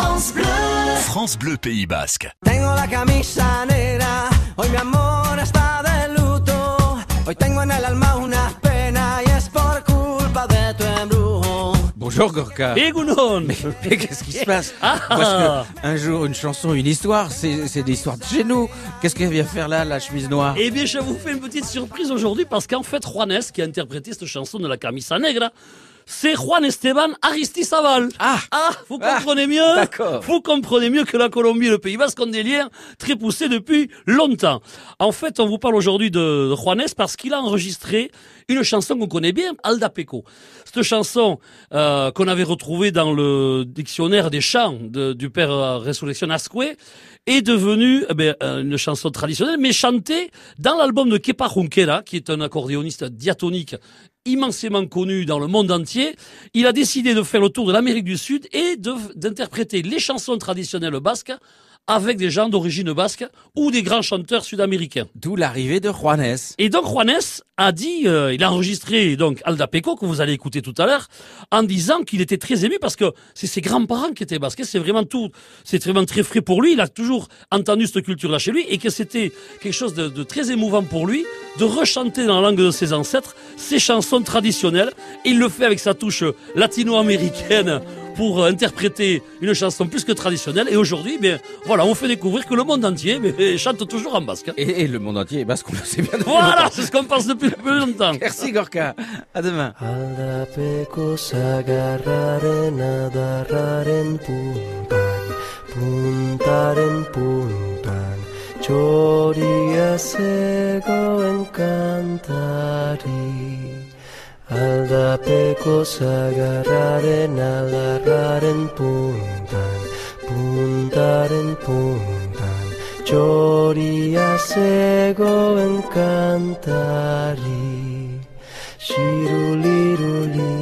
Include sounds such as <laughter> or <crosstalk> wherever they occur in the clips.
France Bleu. France Bleu Pays Basque. Tengo la camisa negra, hoy mi amor está de luto. Hoy tengo en el alma una pena y es por culpa de tu embrujo. Bonjour Gorka. Et Gounon Mais, mais qu'est-ce qui se passe Ah. Parce que un jour, une chanson, une histoire, c'est c'est l'histoire de chez nous. Qu'est-ce qu'elle vient faire là, la chemise noire Eh bien, je vous fais une petite surprise aujourd'hui parce qu'en fait, Juanes, qui a interprété cette chanson de la Camisa Negra, c'est Juan Esteban Aristizábal. Ah. Ah, vous Ah, comprenez mieux? D'accord. Vous comprenez mieux que la Colombie et le Pays Basque ont des liens très poussés depuis longtemps. En fait, on vous parle aujourd'hui de, Juanes parce qu'il a enregistré une chanson qu'on connaît bien, Alda Peco. Cette chanson euh, qu'on avait retrouvée dans le dictionnaire des chants de- du père euh, Resurrection Asque est devenue eh ben, euh, une chanson traditionnelle, mais chantée dans l'album de Kepa Junquera, qui est un accordéoniste diatonique immensément connu dans le monde entier. Il a décidé de faire le tour de l'Amérique du Sud et d'interpréter les chansons traditionnelles basques avec des gens d'origine basque ou des grands chanteurs sud-américains. D'où l'arrivée de Juanes. Et donc Juanes a dit, euh, il a enregistré donc Alda Peco que vous allez écouter tout à l'heure, en disant qu'il était très ému parce que c'est ses grands-parents qui étaient basques. C'est vraiment tout, c'est vraiment très frais pour lui. Il a toujours entendu cette culture-là chez lui et que c'était quelque chose de, de très émouvant pour lui de rechanter dans la langue de ses ancêtres ses chansons traditionnelles. Et il le fait avec sa touche latino-américaine pour interpréter une chanson plus que traditionnelle. Et aujourd'hui, ben voilà, on fait découvrir que le monde entier ben, <laughs> chante toujours en basque. Et, et le monde entier est basque, on le sait bien. Voilà, c'est ce qu'on pense depuis plus longtemps. Merci Gorka. À demain. Txoria zegoen kantari. Aldapeko zagarraren aldarraren puntan, puntaren puntan, txoria zegoen kantari. Shiruliruli,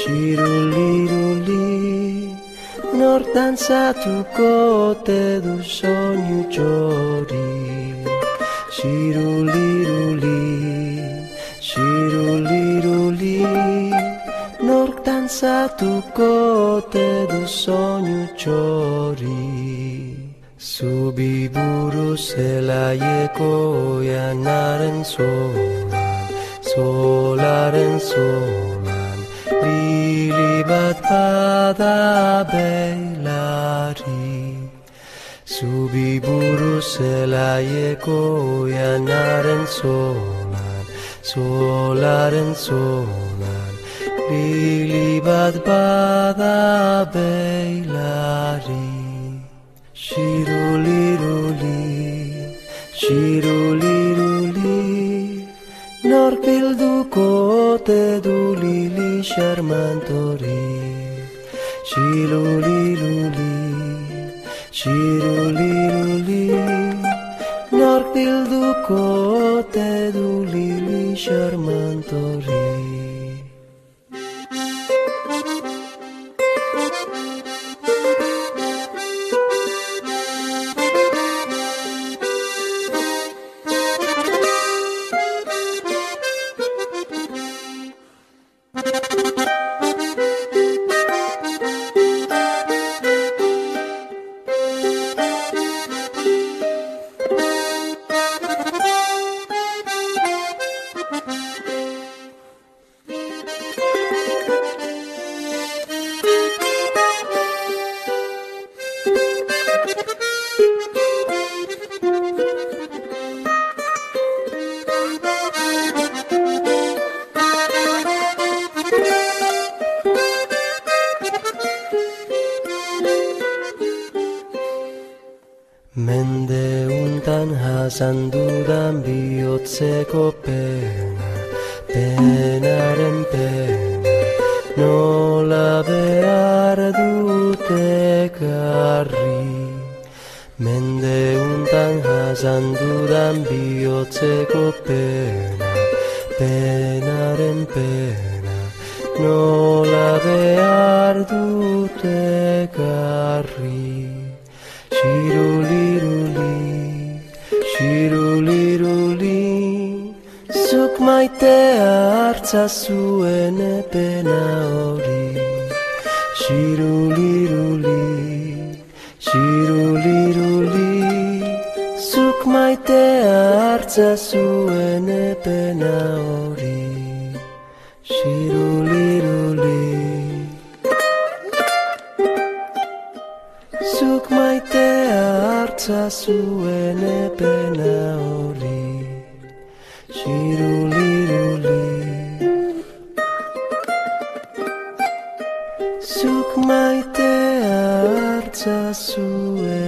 shiruliruli, nor dantzatuko ote du soinu txori. Shiruliruli, danzato te do sogno ciori Subi buru se la yeko ya e naren solan Solaren solan Lili bat se la yeko ya e naren solan Solaren solan lili bat bada beilari. Shiruliruli, shiruliruli, nor bilduko ote du lili charmantori. Shiruliruli, shiruliruli, nor bilduko ote du lili charmantori. Mende untan jasan dudan bihotzeko pena, penaren pena, nola behar dute karri. Mende untan jasan dudan bihotzeko pena, penaren pena, nola behar dute karri. Shiruliruli, hartza zuen epena hori. Shiruliruli, Shiruliruli Zuk maitea hartza epena hori. Shiruliruli Zuk maitea hartza epena hori. Shiruliruli Zuk maitea hartza zuen